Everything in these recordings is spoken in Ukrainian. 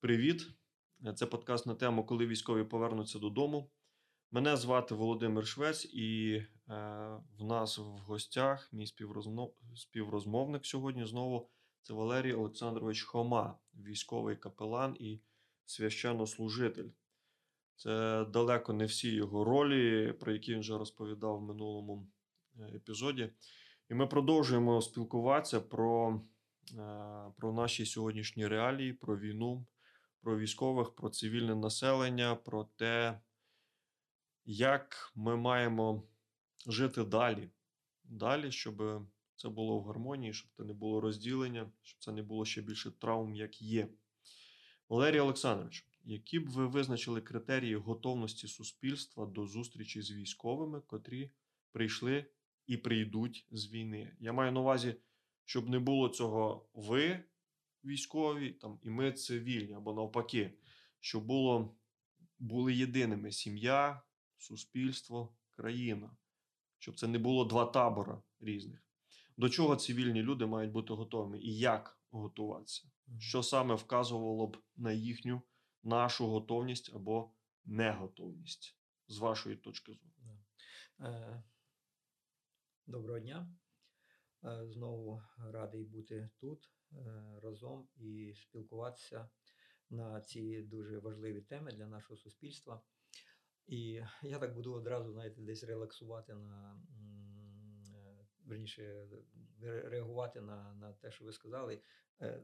Привіт! Це подкаст на тему, коли військові повернуться додому. Мене звати Володимир Швець, і е, в нас в гостях мій співрозмов... співрозмовник сьогодні знову це Валерій Олександрович Хома, військовий капелан і священнослужитель. Це далеко не всі його ролі, про які він вже розповідав в минулому е, епізоді. І ми продовжуємо спілкуватися про, е, про наші сьогоднішні реалії, про війну, про військових, про цивільне населення, про те, як ми маємо жити далі, далі, щоб це було в гармонії, щоб це не було розділення, щоб це не було ще більше травм, як є. Валерій Олександрович, які б ви визначили критерії готовності суспільства до зустрічі з військовими, котрі прийшли і прийдуть з війни? Я маю на увазі, щоб не було цього ви військові, там, і ми цивільні, або навпаки, щоб було, були єдиними сім'я, суспільство, країна, щоб це не було два табора різних. До чого цивільні люди мають бути готовими і як готуватися? Що саме вказувало б на їхню нашу готовність або неготовність з вашої точки зору? Е, Доброго дня. Е, Знову радий бути тут е, разом і спілкуватися на ці дуже важливі теми для нашого суспільства. І я так буду одразу, знаєте, десь релаксувати на е, верніше реагувати на, на те, що ви сказали,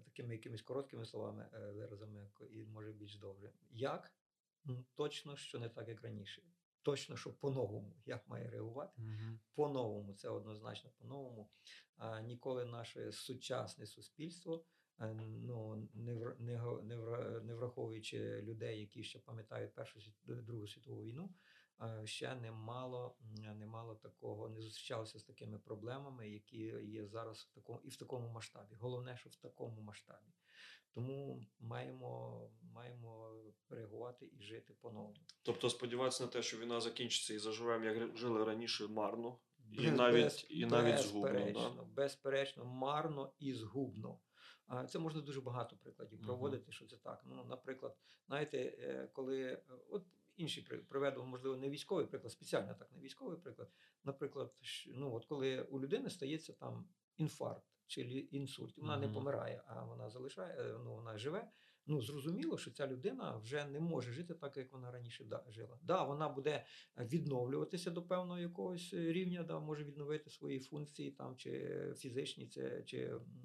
такими якимись короткими словами, виразами, і може більш довше. Як? Точно, що не так, як раніше. Точно, що по-новому, як має реагувати по-новому, це однозначно по-новому. А, Ніколи наше сучасне суспільство, е, ну не вр- не не не враховуючи людей, які ще пам'ятають Першу Другу світову війну, ще не мало, не мало такого, не зустрічалося з такими проблемами, які є зараз в такому і в такому масштабі. Головне, що в такому масштабі. Тому маємо, маємо реагувати і жити по-новому. Тобто сподіватися на те, що війна закінчиться і заживемо, як жили раніше, марно, і Без- навіть, без- і навіть згубно. безперечно, Да? безперечно, марно і згубно. Це можна дуже багато прикладів проводити, що це так. Ну, наприклад, знаєте, е, коли е, от при- приведу, можливо, не військовий приклад, спеціально так, не військовий приклад. Наприклад, ну от коли у людини стається там інфаркт чи інсульт, вона не помирає, а вона залишає, е, ну вона живе. Ну зрозуміло, що ця людина вже не може жити так, як вона раніше да- жила. Да, вона буде відновлюватися до певного якогось е, рівня, да, може відновити свої функції там, чи фізичні, це, чи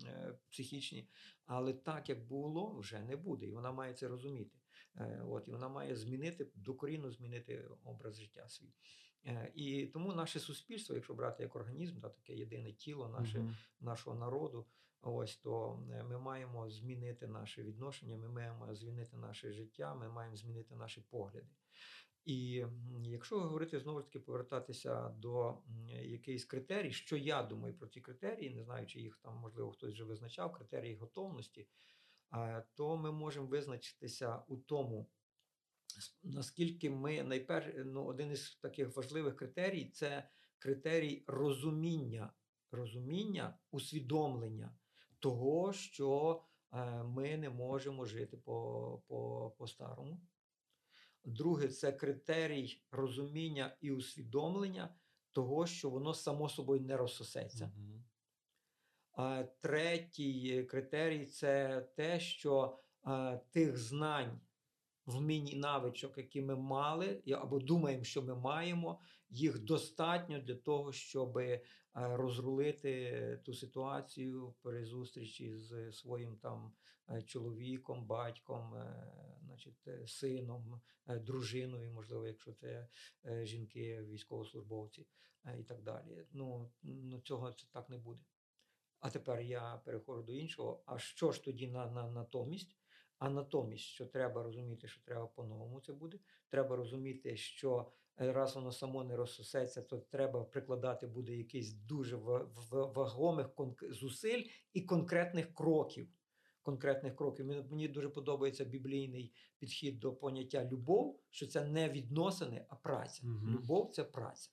е, психічні. Але так, як було, вже не буде. І вона має це розуміти. Е, от, і вона має змінити, докорінно змінити образ життя свій. Е, і тому наше суспільство, якщо брати як організм, да, таке єдине тіло наше, Мгм. нашого народу, ось то е, ми маємо змінити наше відношення, ми маємо змінити наше життя, ми маємо змінити наші погляди. І якщо говорити знову ж таки повертатися до якихось критерій, що я думаю про ці критерії, не знаю, чи їх там можливо хтось вже визначав, критерії готовності, то ми можемо визначитися у тому, наскільки ми найперш, ну, один із таких важливих критерій це критерій розуміння, розуміння, усвідомлення того, що е, ми не можемо жити по, по, по-старому. Друге, це критерій розуміння і усвідомлення того, що воно само собою не розсосеться. А третій критерій це те, що тих знань, вмінь і навичок, які ми мали, або думаємо, що ми маємо, їх достатньо для того, щоб розрулити ту ситуацію при зустрічі з своїм там е, чоловіком, батьком, е, значить, е, сином, е, дружиною, можливо, якщо це е, жінки, військовослужбовці е, і так далі. Ну, ну цього це так не буде. А тепер я переходжу до іншого. А що ж тоді на, на, натомість? А натомість, що треба розуміти, що треба по-новому це буде. Треба розуміти, що е, раз воно само не розсосеться, то треба прикладати буде якийсь дуже ва- ва- вагомих зусиль і конкретних кроків. Конкретних кроків. Мені, дуже подобається біблійний підхід до поняття любов, що це не відносини, а праця. Мгм. Любов це праця.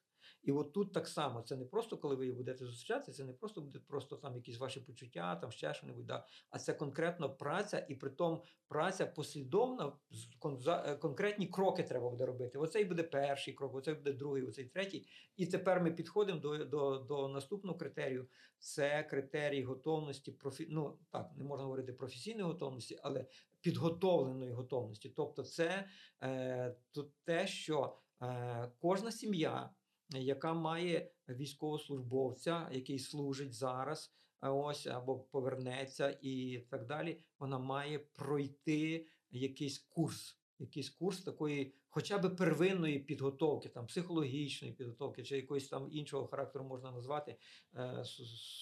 І от тут так само, це не просто коли ви будете зустрічати, це не просто буде просто там якісь ваші почуття, там ще що небудь, да, а це конкретно праця, і при тому праця послідовна, е, конкретні кроки треба буде робити. Оцей буде перший крок, оцей буде другий, оцей третій. І тепер ми підходимо до, до, до наступного критерію. Це критерій готовності профі... ну так, не можна говорити професійної готовності, але підготовленої готовності. Тобто, це е, то те, що е, кожна сім'я, яка має військовослужбовця, який служить зараз, а ось або повернеться і так далі, вона має пройти якийсь курс. Якийсь курс такої, хоча б первинної підготовки, там психологічної підготовки, чи якоїсь там іншого характеру можна назвати е,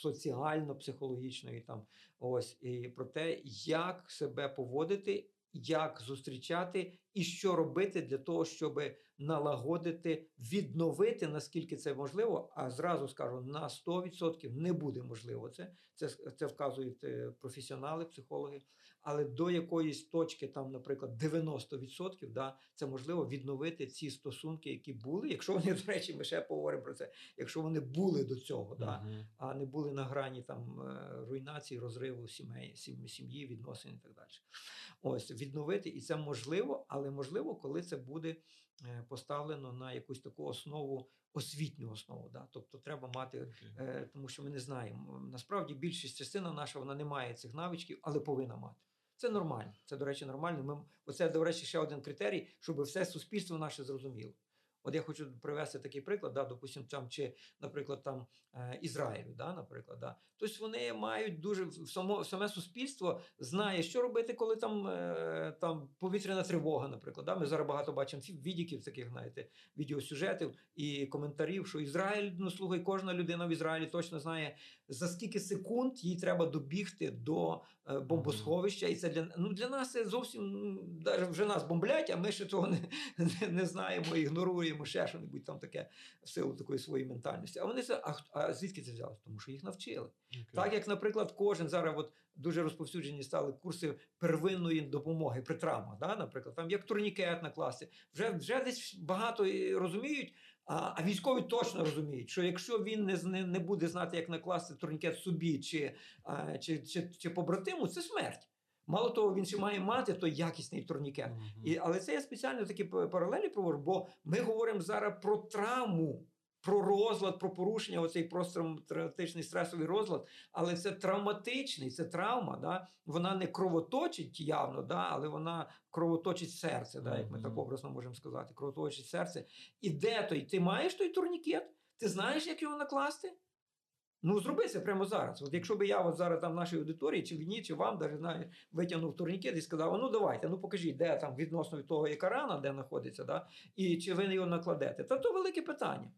соціально-психологічної, там ось і про те, як себе поводити, як зустрічати і що робити для того, щоб налагодити, відновити, наскільки це можливо. А зразу скажу, на 100% не буде можливо це. Це, це вказують е, професіонали, психологи. Але до якоїсь точки, там, наприклад, 90%, да, це можливо відновити ці стосунки, які були. Якщо вони, до речі, ми ще поговоримо про це. Якщо вони були до цього, да, Мгм. а не були на грані там е, руйнації, розриву сімей, сім- сім'ї, відносин і так далі. Ось відновити, і це можливо, але можливо, коли це буде е, поставлено на якусь таку основу, освітню основу. Да? Тобто треба мати, Окей. е, тому що ми не знаємо. Насправді більшість частина наша вона не має цих навичків, але повинна мати. Це нормально. Це, до речі, нормально. Ми, оце, до речі, ще один критерій, щоб все суспільство наше зрозуміло. От я хочу привести такий приклад, да, допустим, там, чи, наприклад, там е, Ізраїлю, да, наприклад, да. Тобто вони мають дуже само, саме суспільство знає, що робити, коли там, е, там повітряна тривога, наприклад. Да. Ми зараз багато бачимо відіків таких, знаєте, відеосюжетів і коментарів, що Ізраїль, ну слухай, кожна людина в Ізраїлі точно знає, за скільки секунд їй треба добігти до бомбосховища. І це для, ну, для нас це зовсім ну, вже нас бомблять, а ми ще цього не, не, не знаємо, ігноруємо ще що небудь там таке в силу такої своєї ментальності. А вони це, а, а звідки це взялося? Тому що їх навчили. Окей. Так як, наприклад, кожен зараз от дуже розповсюджені стали курси первинної допомоги при травмах. Да? Наприклад, там як турнікет накласти. Вже, вже десь багато розуміють, а, військові точно розуміють, що якщо він не, не, не буде знати, як накласти турнікет собі чи, а, чи, чи, чи побратиму, це смерть. Мало того, він ще має мати той якісний турнікет. Мгм. І, але це я спеціально такі паралелі проводжу, бо ми говоримо зараз про травму, про розлад, про порушення, оцей посттравматичний стресовий розлад. Але це травматичний, це травма. Да? Вона не кровоточить явно, да? але вона кровоточить серце, да? як ми так образно можемо сказати. Кровоточить серце. І де той? Ти маєш той турнікет? Ти знаєш, як його накласти? Ну, зроби це прямо зараз. От якщо би я от зараз там в нашій аудиторії, чи мені, чи вам навіть знаю, витягнув турнікет і сказав: ну давайте, ну покажіть, де там відносно від того, яка рана, де знаходиться, да? і чи ви його накладете. Та то велике питання.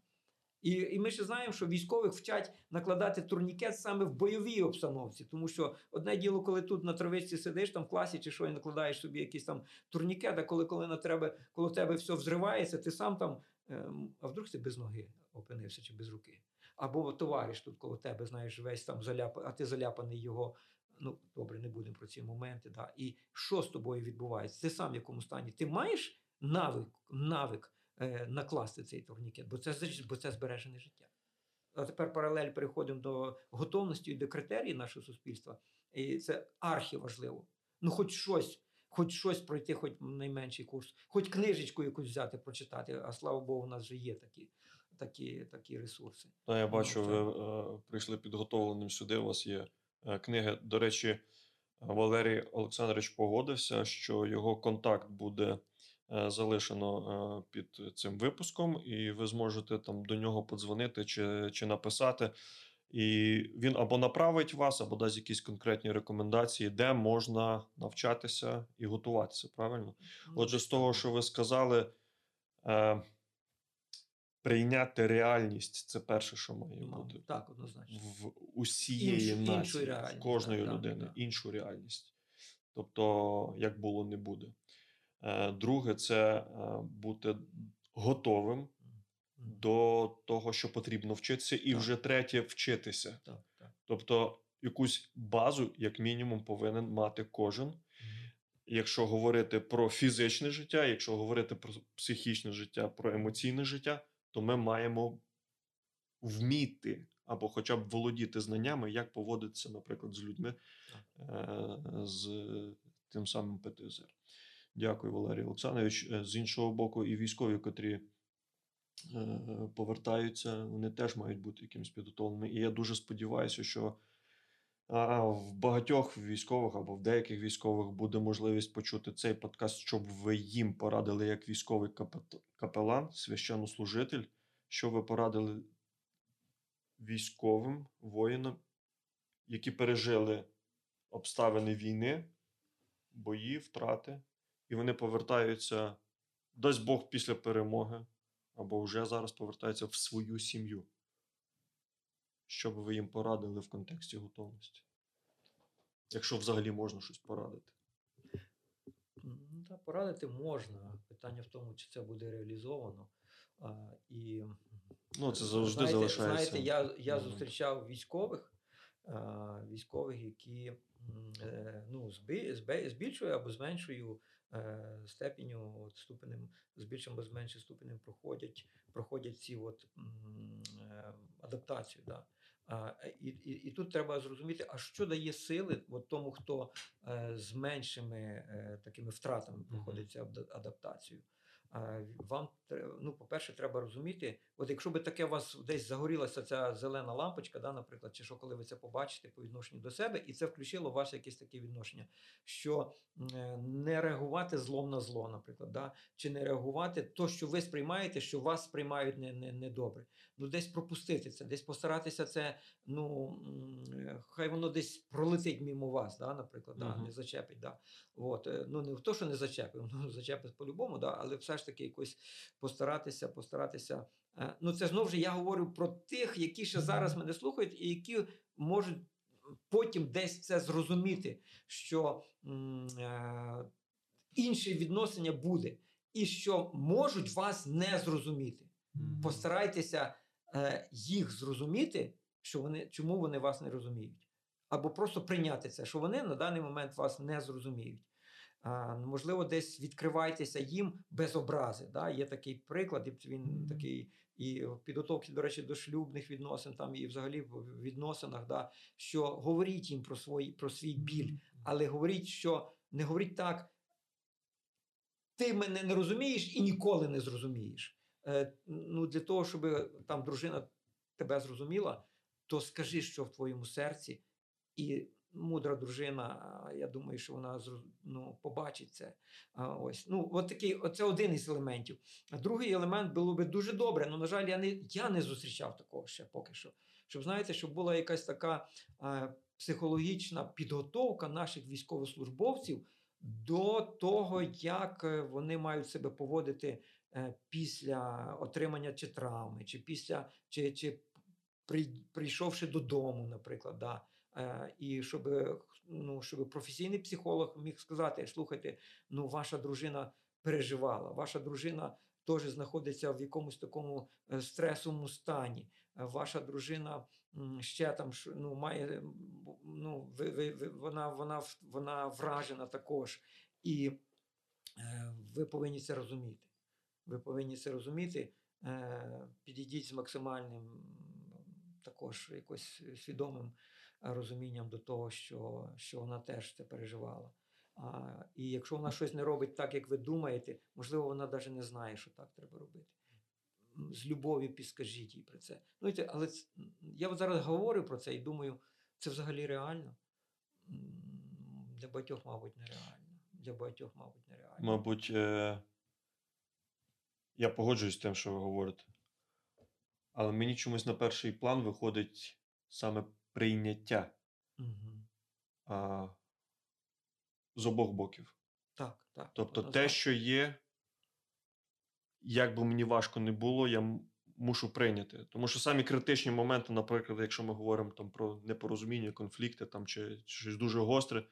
І, і ми ще знаємо, що військових вчать накладати турнікет саме в бойовій обстановці, тому що одне діло, коли тут на травичці сидиш там в класі чи що, і накладаєш собі якийсь там турнікет, а коли, коли на тебе, коли тебе все взривається, ти сам там, ем, а вдруг ти без ноги опинився чи без руки. Або товариш тут коло тебе, знаєш, весь там заляпаний, а ти заляпаний його. Ну, добре, не будемо про ці моменти. Да. І що з тобою відбувається? Ти сам в якому стані? Ти маєш навик, навик накласти цей турнікет, бо це, бо це збережене життя. А тепер паралель переходимо до готовності і до критерій нашого суспільства. І це архіважливо. Ну, хоч щось, хоч щось пройти, хоч найменший курс, хоч книжечку якусь взяти, прочитати. А слава Богу, у нас вже є такі, такі, такі ресурси. Та я Ну, бачу, це- ви е, прийшли підготовленим сюди. У вас є е, книги. До речі, Валерій Олександрович погодився, що його контакт буде е, залишено е, під цим випуском, і ви зможете там до нього подзвонити чи, чи написати. І він або направить вас, або дасть якісь конкретні рекомендації, де можна навчатися і готуватися. Правильно? Ну, Отже, з того, що ви сказали, е, прийняти реальність це перше, що має мабуть. бути Так, однозначно. в усієї іншу нації, в кожної да, людини, да. іншу реальність. Тобто, як було, не буде. Е, Друге, це е, бути готовим до того, що потрібно вчитися, і Так. вже третє вчитися. Так, так. Тобто, якусь базу, як мінімум, повинен мати кожен. Якщо говорити про фізичне життя, якщо говорити про психічне життя, про емоційне життя, то ми маємо вміти або хоча б володіти знаннями, як поводитися, наприклад, з людьми е, з тим самим ПТСР. Дякую, Валерій Олександрович. Е, З іншого боку, і військові, котрі е, повертаються, вони теж мають бути якимось підготовленими. І я дуже сподіваюся, що в багатьох військових або в деяких військових буде можливість почути цей подкаст, щоб ви їм порадили як військовий капелан, священнослужитель, що ви порадили військовим воїнам, які пережили обставини війни, бої, втрати, і вони повертаються, дасть Бог, після перемоги, або вже зараз повертаються в свою сім'ю. Що би ви їм порадили в контексті готовності? Якщо взагалі можна щось порадити. Та порадити можна. Питання в тому, чи це буде реалізовано. А, і Ну, це завжди знаєте, залишається. Знаєте, я, я зустрічав військових, а, військових, які е, ну, збі, збе- з більшою або з меншою е, степеню, от, ступенем, з більшим або з меншим ступенем проходять, проходять ці от, е, адаптацію. Да. А, і, і, і тут треба зрозуміти, а що дає сили от тому, хто е, з меншими е, такими втратами проходить цю адаптацію. Вам ну, по-перше, треба розуміти, от якщо би таке у вас десь загорілася ця зелена лампочка, да, наприклад, чи що, коли ви це побачите по відношенню до себе, і це включило ваше якесь таке відношення, що е, не реагувати злом на зло, наприклад, да, чи не реагувати то, що ви сприймаєте, що вас сприймають не, не. Ну, десь пропустити це, десь постаратися це, ну е, хай воно десь пролетить мимо вас, да, наприклад, да, Мгм. не зачепить. Да. От, е, ну не в то, що не зачепив, ну зачепить по-любому, да, але все ж таки якось постаратися, постаратися. е, Ну, це знову ж я говорю про тих, які ще зараз мене слухають, і які можуть потім десь це зрозуміти, що е, інше відношення буде, і що можуть вас не зрозуміти. Постарайтеся е, їх зрозуміти, що вони, чому вони вас не розуміють. Або просто прийняти це, що вони на даний момент вас не зрозуміють. Ну, можливо, десь відкривайтеся їм без образи. Да? Є такий приклад, і він такий і в підготовці, до речі, до шлюбних відносин, там і взагалі в відносинах, да? що говоріть їм про, свої, про свій біль, але говоріть, що не говоріть так. Ти мене не розумієш і ніколи не зрозумієш. Е, ну, для того, щоб там дружина тебе зрозуміла, то скажи, що в твоєму серці, і мудра дружина, я думаю, що вона ну, побачить це. Ось. Ну, от такий, оце один із елементів. А другий елемент було би дуже добре. Ну, на жаль, я не, я не зустрічав такого ще поки що. Щоб знаєте, щоб була якась така е, психологічна підготовка наших військовослужбовців до того, як е, вони мають себе поводити е, після отримання чи травми, чи після чи, чи прийшовши додому, наприклад. Да. Е, І щоб, е, ну, щоб професійний психолог міг сказати: слухайте, ну ваша дружина переживала, ваша дружина теж знаходиться в якомусь такому е, стресовому стані. Ваша дружина ще там ну, має ну, ви, ви, ви, вона, вона, вона вражена також. І ви повинні це розуміти. Ви повинні це розуміти. Підійдіть з максимальним також якось свідомим розумінням до того, що, що вона теж це переживала. А, і якщо вона щось не робить так, як ви думаєте, можливо, вона навіть не знає, що так треба робити. З любов'ю підскажіть їй про це. Ну, але я зараз говорю про це і думаю, це взагалі реально. Для багатьох, мабуть, нереально. Для багатьох, мабуть, нереально. Мабуть, е... я погоджуюсь з тим, що ви говорите. Але мені чомусь на перший план виходить саме прийняття Мгм. а, з обох боків. Так, так. Тобто, те, однозначно. що є, як би мені важко не було, я мушу прийняти. Тому що самі критичні моменти, наприклад, якщо ми говоримо там про непорозуміння, конфлікти там, чи, чи щось дуже гостре,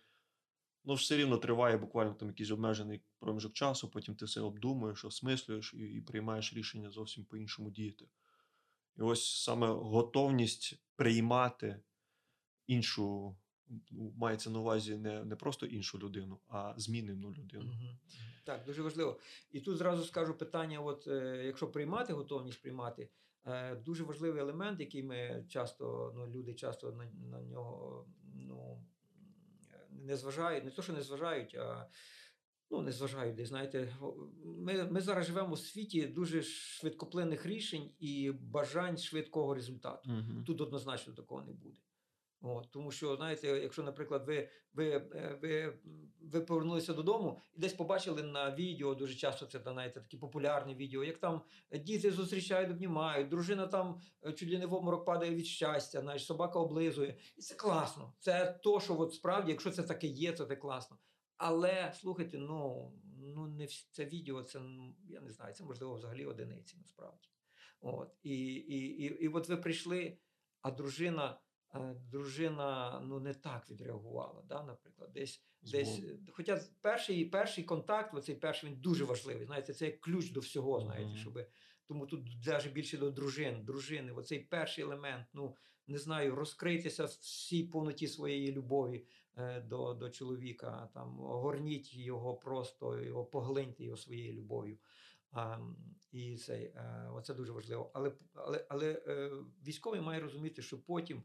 ну все рівно триває буквально там якийсь обмежений проміжок часу, потім ти все обдумуєш, осмислюєш і, і приймаєш рішення зовсім по-іншому діяти. І ось саме готовність приймати іншу, ну, мається на увазі не, не просто іншу людину, а змінену людину. Так, дуже важливо. І тут зразу скажу питання: от е, якщо приймати готовність приймати, е, дуже важливий елемент, який ми часто, ну, люди часто на, на нього ну, не зважають, не то, що не зважають, а ну, не зважають десь. Знаєте, ми, ми зараз живемо у світі дуже швидкоплинних рішень і бажань швидкого результату. Мгм. Тут однозначно такого не буде. От, тому що, знаєте, якщо, наприклад, ви, ви, е, ви, ви повернулися додому і десь побачили на відео, дуже часто це знаєте, такі популярні відео, як там діти зустрічають, обнімають, дружина там е, чуть ли не в обморок падає від щастя, знаєш, собака облизує. І це класно. Це то, що от справді, якщо це таке є, це класно. Але слухайте, ну, ну не це відео, це ну, я не знаю, це можливо взагалі одиниці насправді. От, і, і, і, і от ви прийшли, а дружина, дружина ну, не так відреагувала, да, наприклад, десь, десь. Е, Хоча перший, перший контакт, оцей перший, він дуже важливий. Знаєте, це як ключ до всього, знаєте, щоб. Тому тут навіть більше до дружин, дружини, оцей перший елемент, ну не знаю, розкритися в всій повноті своєї любові е, до, до чоловіка, там огорніть його просто, його поглиньте його своєю любов'ю. А, і це, е, оце дуже важливо. Але, але, але е, військовий має розуміти, що потім е,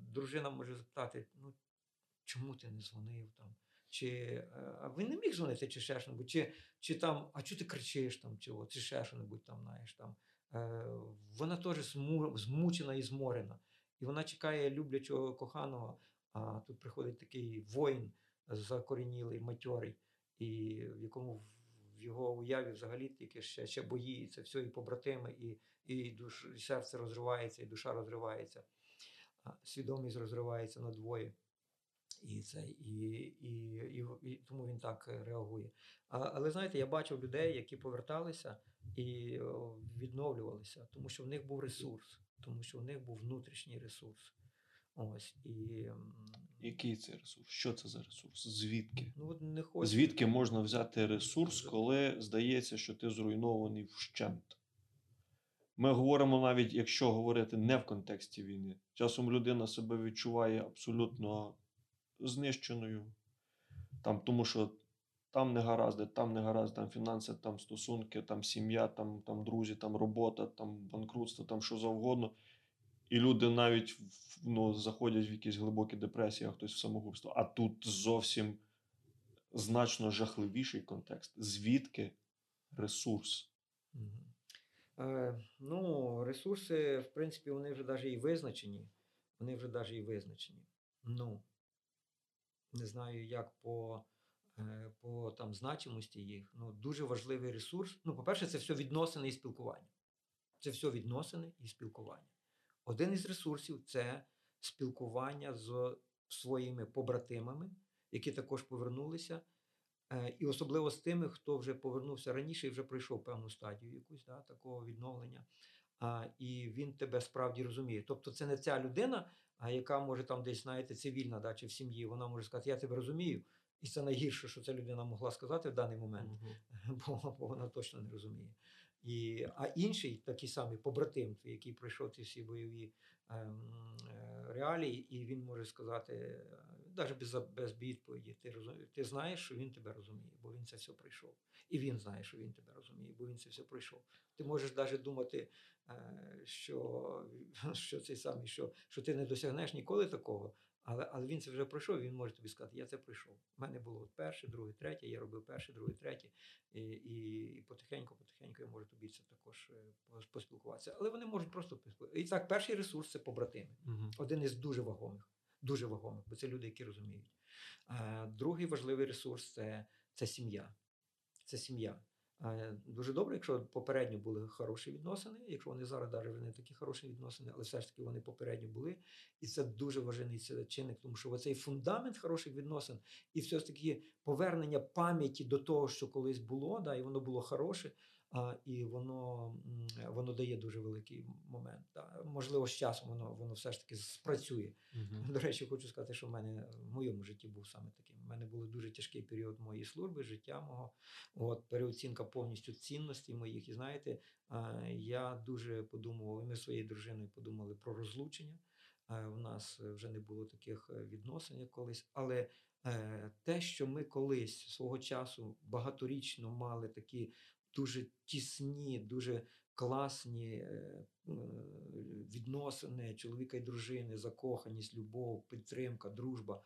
дружина може запитати: ну чому ти не дзвонив там? Чи е, а ви не міг дзвонити, чи ще що-небудь, чи, чи там, а чого ти кричиш там, чи, чи ще що-небудь там, знаєш там. Е, вона теж змучена і зморена. І вона чекає люблячого коханого, а тут приходить такий воїн закорінілий, матьорий, і в якому в його уяві взагалі тільки ще, ще бої, все і побратими, і, і, душ, і серце розривається, і душа розривається, свідомість розривається на двоє. І, це, і, і, і, і тому він так е, реагує. А, але знаєте, я бачив людей, які поверталися і відновлювалися, тому що в них був ресурс, тому що в них був внутрішній ресурс. Ось і Який це ресурс? Що це за ресурс? Звідки? ну, от не хочу. Звідки можна взяти ресурс, коли здається, що ти зруйнований вщент? Ми говоримо навіть, якщо говорити не в контексті війни. Часом людина себе відчуває абсолютно знищеною, там, тому що там не гаразди, там не гаразд, там фінанси, там стосунки, там сім'я, там, там друзі, там робота, там банкрутство, там що завгодно. І люди навіть ну, заходять в якісь глибокі депресії, а хтось в самогубство. А тут зовсім значно жахливіший контекст. Звідки ресурс? Е, ну, ресурси, в принципі, вони вже навіть і визначені. Вони вже навіть і визначені. Ну, не знаю, як по, е, по там, значимості їх. Ну, дуже важливий ресурс. Ну, по-перше, це все відносини і спілкування. Це все відносини і спілкування. Один із ресурсів це спілкування з своїми побратимами, які також повернулися. Е, І особливо з тими, хто вже повернувся раніше і вже пройшов певну стадію якусь да, такого відновлення. А, і він тебе справді розуміє. Тобто, це не ця людина, а яка може там десь, знаєте, цивільна, да, чи в сім'ї, вона може сказати, я тебе розумію. І це найгірше, що ця людина могла сказати в даний момент бо, бо вона точно не розуміє. І, а інший такий самий побратим, який пройшов ці всі бойові ем, е, реалії, і він може сказати, навіть без, без відповіді, ти, розумієш, ти знаєш, що він тебе розуміє, бо він це все пройшов. І він знає, що він тебе розуміє, бо він це все пройшов. Ти можеш навіть думати, е, що, що цей самий, що, що ти не досягнеш ніколи такого. Але, але він це вже пройшов, і він може тобі сказати, я це пройшов. У мене було перше, друге, третє, я робив перше, друге, третє. І, і, і потихеньку, потихеньку я можу тобі це також е, поспілкуватися. Але вони можуть просто поспілкуватися. І так, перший ресурс це побратими. Один із дуже вагомих, дуже вагомих, бо це люди, які розуміють. А, другий важливий ресурс це, це сім'я. Це сім'я. Е, Дуже добре, якщо попередньо були хороші відносини, якщо вони зараз навіть не такі хороші відносини, але все ж таки вони попередньо були. І це дуже важливий чинник, тому що оцей фундамент хороших відносин і все ж таки повернення пам'яті до того, що колись було, да, і воно було хороше, а, і воно, воно дає дуже великий момент. Да. Можливо, з часом воно, воно все ж таки спрацює. До речі, хочу сказати, що в мене в моєму житті був саме таким. У мене був дуже тяжкий період моєї служби, життя мого, от, переоцінка повністю цінностей моїх. І знаєте, а, я дуже подумував, і ми своєю дружиною подумали про розлучення. Е, У нас вже не було таких е, відносин, як колись. Але е, те, що ми колись свого часу багаторічно мали такі дуже тісні, дуже класні е, е, відносини чоловіка і дружини, закоханість, любов, підтримка, дружба.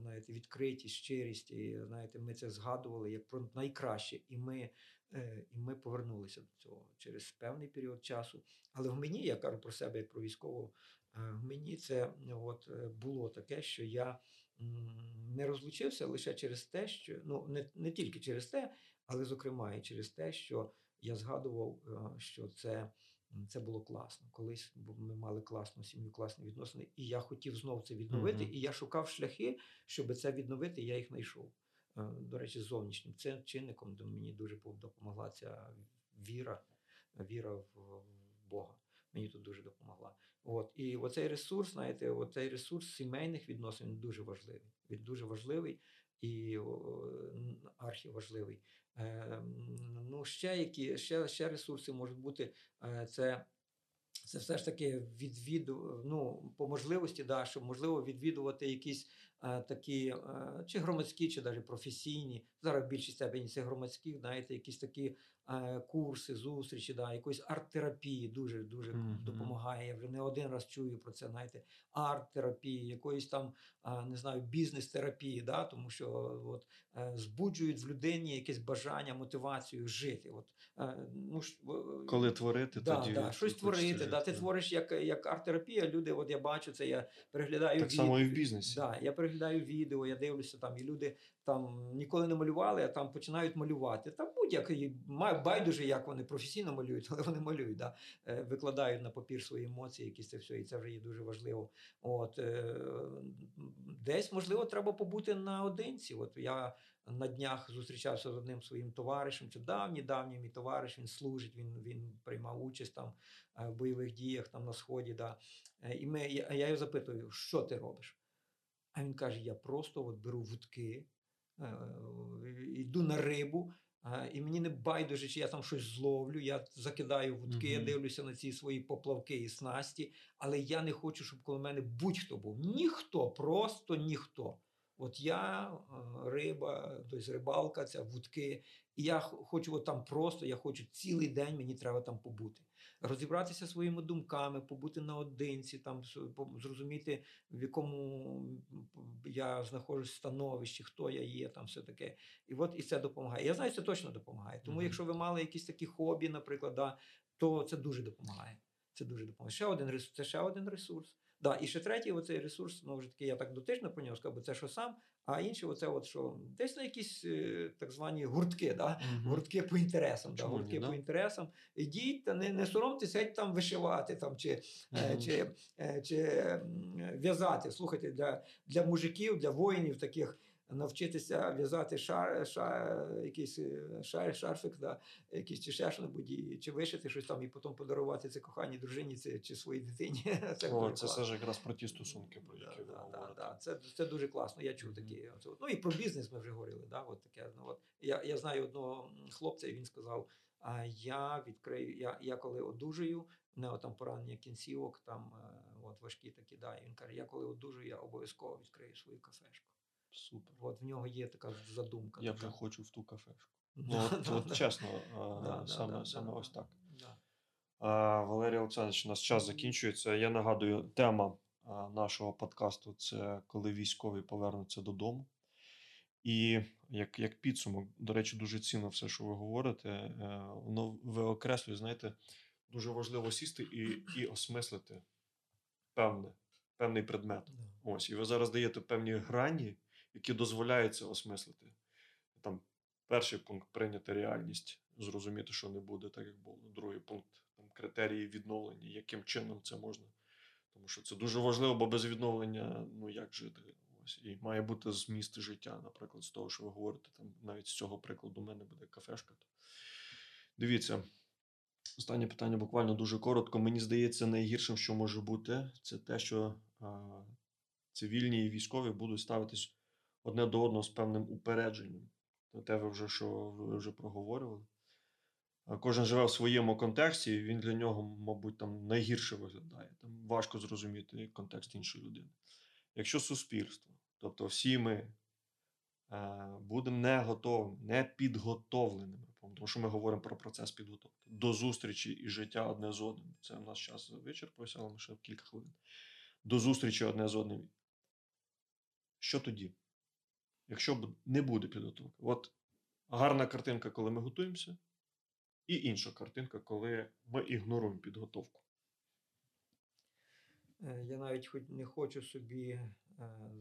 Знаєте, відкритість, щирість, і знаєте, ми це згадували як про найкраще, і ми, е, і ми повернулися до цього через певний період часу. Але в мені, я кажу про себе як про військового, в мені це от, було таке, що я не розлучився лише через те, що ну не, не тільки через те, але зокрема і через те, що я згадував, е, що це, це було класно. Колись ми мали класну сім'ю, класні відносини, і я хотів знов це відновити. Мгм. І я шукав шляхи, щоб це відновити. Я їх знайшов. Е, До речі, зовнішнім це чинником мені дуже допомогла ця віра, віра в в Бога. Мені тут дуже допомогла. От і оцей ресурс, знаєте, оцей ресурс сімейних відносин він дуже важливий. Він дуже важливий і архіважливий. Е, ну, ще які ще, ще ресурси можуть бути. Е, це це все ж таки відвіду, ну, по можливості, да, щоб можливо відвідувати якісь е, такі, е, чи громадські, чи навіть професійні. Зараз в більшій степені це громадські, знаєте, якісь такі курси, зустрічі, да, якоїсь арт-терапії дуже дуже Мгм. допомагає. Я вже не один раз чую про це, знаєте, арт-терапії, якоїсь там, не знаю, бізнес-терапії, да, тому що от, е, збуджують в людині якесь бажання, мотивацію жити. От, е, ну, Коли творити, Да, тоді да, щось творити. Да, ти жити. твориш як, як арт-терапія. Люди, от я бачу це, я переглядаю Так від- само і в бізнесі. Да, я переглядаю відео, я дивлюся там, і люди там ніколи не малювали, а там починають малювати. Та будь-який байдуже, як вони професійно малюють, але вони малюють, да, е, викладають на папір свої емоції, якісь це все, і це вже є дуже важливо. От е, десь можливо треба побути наодинці. От я на днях зустрічався з одним своїм товаришем. Це давній давній мій товариш. Він служить, він, він приймав участь там е, в бойових діях там на сході. Да. І ми, я, його запитую, що ти робиш? А він каже: я просто от беру вудки, йду на рибу. е, І мені не байдуже, чи я там щось зловлю. Я закидаю вудки, я дивлюся на ці свої поплавки і снасті, але я не хочу, щоб коло мене будь-хто був. Ніхто, просто ніхто. От я е, риба, тобто рибалка, ця вудки, і я хочу от там просто, я хочу цілий день, мені треба там побути. Розібратися своїми думками, побути наодинці, там зрозуміти, в якому я знаходжусь становищі, хто я є, там все таке. І от і це допомагає. Я знаю, це точно допомагає. Тому, Мгм. якщо ви мали якісь такі хобі, наприклад, да, то це дуже допомагає. Це дуже допомагає. Ще один ресурс, це ще один ресурс. Да, і ще третій оцей ресурс, ну вже таки, я так дотично про нього сказав, бо це що сам, а інший, оце от що десь на якісь е, так звані гуртки, да? Угу. гуртки по інтересам. Да? Чому ні, Гуртки да? по інтересам. Ідіть та не, не соромтеся, геть там вишивати там, чи, угу. чи, чи, е, чи в'язати. Слухайте, для, для мужиків, для воїнів таких. Навчитися в'язати шар, шар, якийсь е, шар, шарфик, да, якийсь чи ще чи вишити щось там, і потім подарувати це коханій дружині це, чи своїй дитині. Це О, це все ж якраз про ті стосунки, про Да, ви да, да, говорите. да. Це, це дуже класно. Я чув Мгм. такі. оце от. Ну і про бізнес ми вже говорили. Да? От таке, ну, от. Я, я знаю одного хлопця, і він сказав: а я відкрию, я, я коли одужаю, не там поранення кінцівок, там е, от важкі такі, да. І він каже, я коли одужаю, я обов'язково відкрию свою кафешку. Супер. От в нього є така задумка. Я вже хочу в ту кафешку. Ну, от, от чесно, а, да, саме, саме ось так. А, Валерій Олександрович, у нас час закінчується. Я нагадую, тема а, нашого подкасту це коли військові повернуться додому. І як, як підсумок, до речі, дуже цінно все, що ви говорите. Е, Воно ви окреслює, знаєте, дуже важливо сісти і, і осмислити певне, певний предмет. Ось, і ви зараз даєте певні грані, які дозволяють це осмислити. Там перший пункт прийняти реальність, зрозуміти, що не буде так, як було. Другий пункт там критерії відновлення, яким чином це можна. Тому що це дуже важливо, бо без відновлення ну як жити. Ось і має бути зміст життя, наприклад, з того, що ви говорите, там навіть з цього прикладу у мене буде кафешка. Дивіться, останнє питання буквально дуже коротко. Мені здається, найгіршим, що може бути, це те, що а, цивільні і військові будуть ставитись одне до одного з певним упередженням. Те, ви вже що ви вже проговорювали. Кожен живе в своєму контексті, і він для нього, мабуть, там найгірше виглядає. Там важко зрозуміти контекст іншої людини. Якщо суспільство, тобто всі ми е, будемо не готовими, не підготовленими, тому що ми говоримо про процес підготовки. До зустрічі і життя одне з одним. Це в нас час вичерпався, але ми ще кілька хвилин. До зустрічі одне з одним. Що тоді? Якщо не буде підготовки? От гарна картинка, коли ми готуємося, і інша картинка, коли ми ігноруємо підготовку. Е, Я навіть хоч не хочу собі е,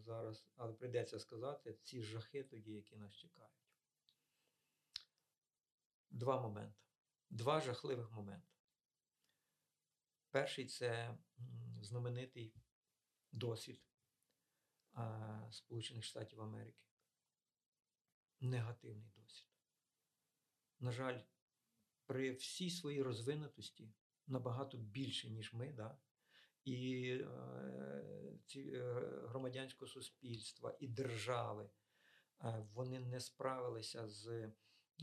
зараз, але прийдеться сказати, ці жахи тоді, які нас чекають. Два моменти. Два жахливих моменти. Перший це знаменитий досвід Сполучених Штатів Америки. Негативний досвід. На жаль, при всій своїй розвинутості набагато більше, ніж ми, да, і е, ці, е, громадянського суспільства, і держави, е, вони не справилися з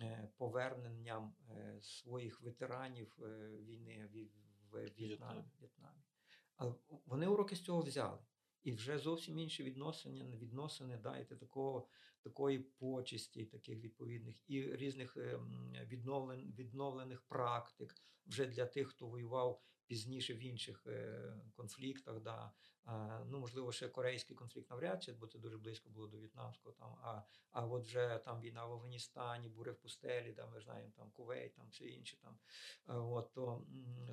е, поверненням е, своїх ветеранів е, війни в, в В'єтнамі. В'єтнамі. В'єтнамі. Але вони уроки з цього взяли. І вже зовсім інші відносини, відносини дайте такого, такої почесті, таких відповідних, і різних ем, відновлен, відновлених практик вже для тих, хто воював пізніше в інших е, конфліктах. Да. Ну, можливо, ще корейський конфлікт навряд чи, бо це дуже близько було до в'єтнамського. Там, а, а от вже там війна в Афганістані, бури в пустелі, там, ми знаємо, там Кувейт, там все інше. Там, от, то,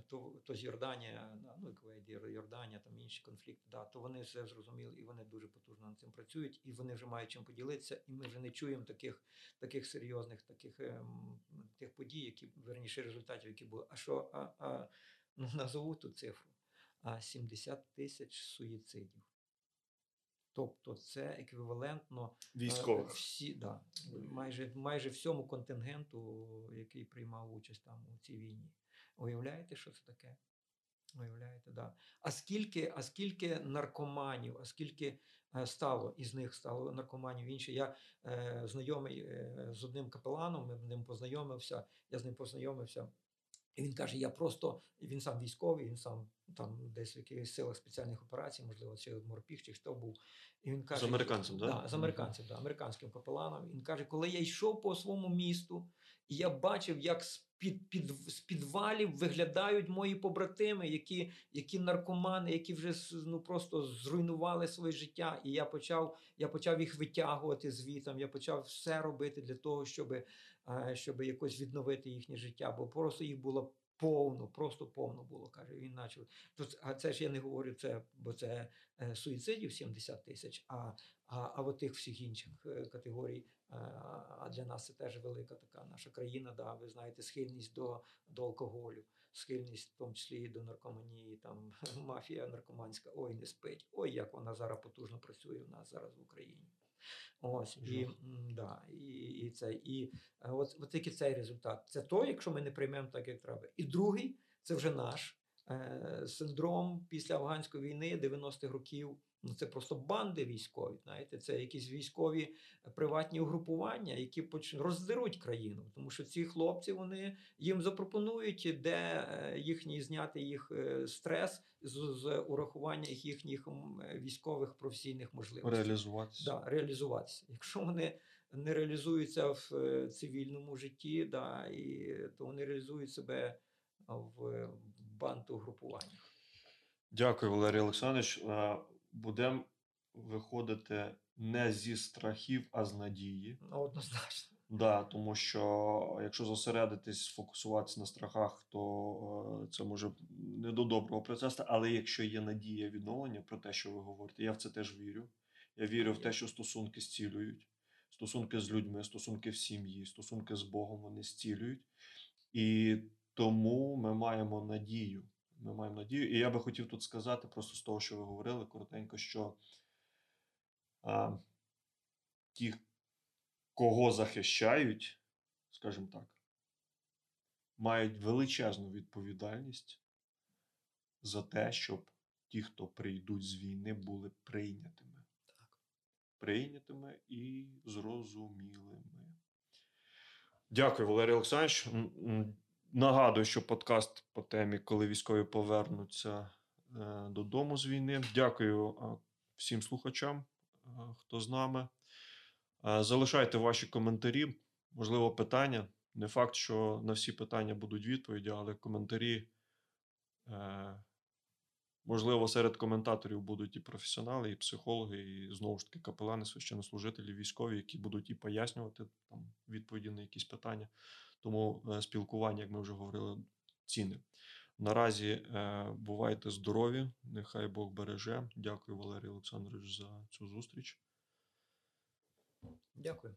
то, то з Йорданія, ну і Кувейт, Йорданія, там інші конфлікти, да, то вони все зрозуміли і вони дуже потужно над цим працюють, і вони вже мають чим поділитися, і ми вже не чуємо таких, таких серйозних таких ем, тих подій, які верніше результатів, які були. А що а, а, назову ту цифру? А 70 тисяч суїцидів. Тобто це еквівалентно е, Військових. всі, да, майже, майже всьому контингенту, який приймав участь там у цій війні. Уявляєте, що це таке? Уявляєте, да. А скільки, а скільки наркоманів, а скільки е, стало із них стало наркоманів інші. Я е, знайомий е, з одним капеланом, ми з ним познайомився, я з ним познайомився. І він каже: я просто він сам військовий, він сам там десь в якихось силах спеціальних операцій, можливо, чи морпіг, чи хто був. І він каже, американцем, да? Да, з американцем, да, американським капеланом. Він каже, коли я йшов по своєму місту, і я бачив, як з під, під, з підвалів виглядають мої побратими, які, які наркомани, які вже ну, просто зруйнували своє життя. І я почав, я почав їх витягувати звітом, я почав все робити для того, щоб, е, щоб якось відновити їхнє життя, бо просто їх було. Повно, просто повно було, каже. Він почав. А це ж я не говорю це, бо це е, суїцидів 70 тисяч, а, а, а от тих всіх інших е, категорій. е, А для нас це теж велика така наша країна. Да, ви знаєте, схильність до, до алкоголю, схильність в тому числі і до наркоманії, там мафія наркоманська, ой, не спить. Ой, як вона зараз потужно працює в нас зараз в Україні. Ось і, да, і, і це. І е, от, от тільки цей результат. Це той, якщо ми не приймемо так, як треба. І другий це вже наш е, синдром після афганської війни 90-х років. Ну, це просто банди військові. Знаєте, це якісь військові е, приватні угрупування, які поч... роздеруть країну. Тому що ці хлопці вони їм запропонують, де е, їхній зняти їх е, стрес з, з урахування їхніх військових професійних можливостей Реалізуватися. да, реалізуватися. Якщо вони не реалізуються в цивільному житті, да, і, то вони реалізують себе в бантугрупуваннях. Дякую, Валерій Олександрович. Е, Будемо виходити не зі страхів, а з надії. Ну, однозначно. Да, тому що якщо зосередитись, сфокусуватися на страхах, то е, це може не до доброго процесу. Але якщо є надія відновлення про те, що ви говорите, я в це теж вірю. Я вірю в те, що стосунки зцілюють, стосунки з людьми, стосунки в сім'ї, стосунки з Богом вони зцілюють. І тому ми маємо надію. Ми маємо надію. І я би хотів тут сказати, просто з того, що ви говорили, коротенько, що а, ті, кого захищають, скажімо так, мають величезну відповідальність за те, щоб ті, хто прийдуть з війни, були прийнятими. Так. Прийнятими і зрозумілими. Дякую, Валерій Олександрович. Нагадую, що подкаст по темі, коли військові повернуться е, додому з війни. Дякую е, всім слухачам, е, хто з нами. Залишайте ваші коментарі, можливо, питання. Не факт, що на всі питання будуть відповіді, але коментарі, можливо, серед коментаторів будуть і професіонали, і психологи, і знову ж таки капелани, священнослужителі, військові, які будуть і пояснювати там відповіді на якісь питання. Тому е, спілкування, як ми вже говорили, цінне. Наразі е, бувайте здорові, нехай Бог береже. Дякую, Валерій Олександрович, за цю зустріч. Дякую.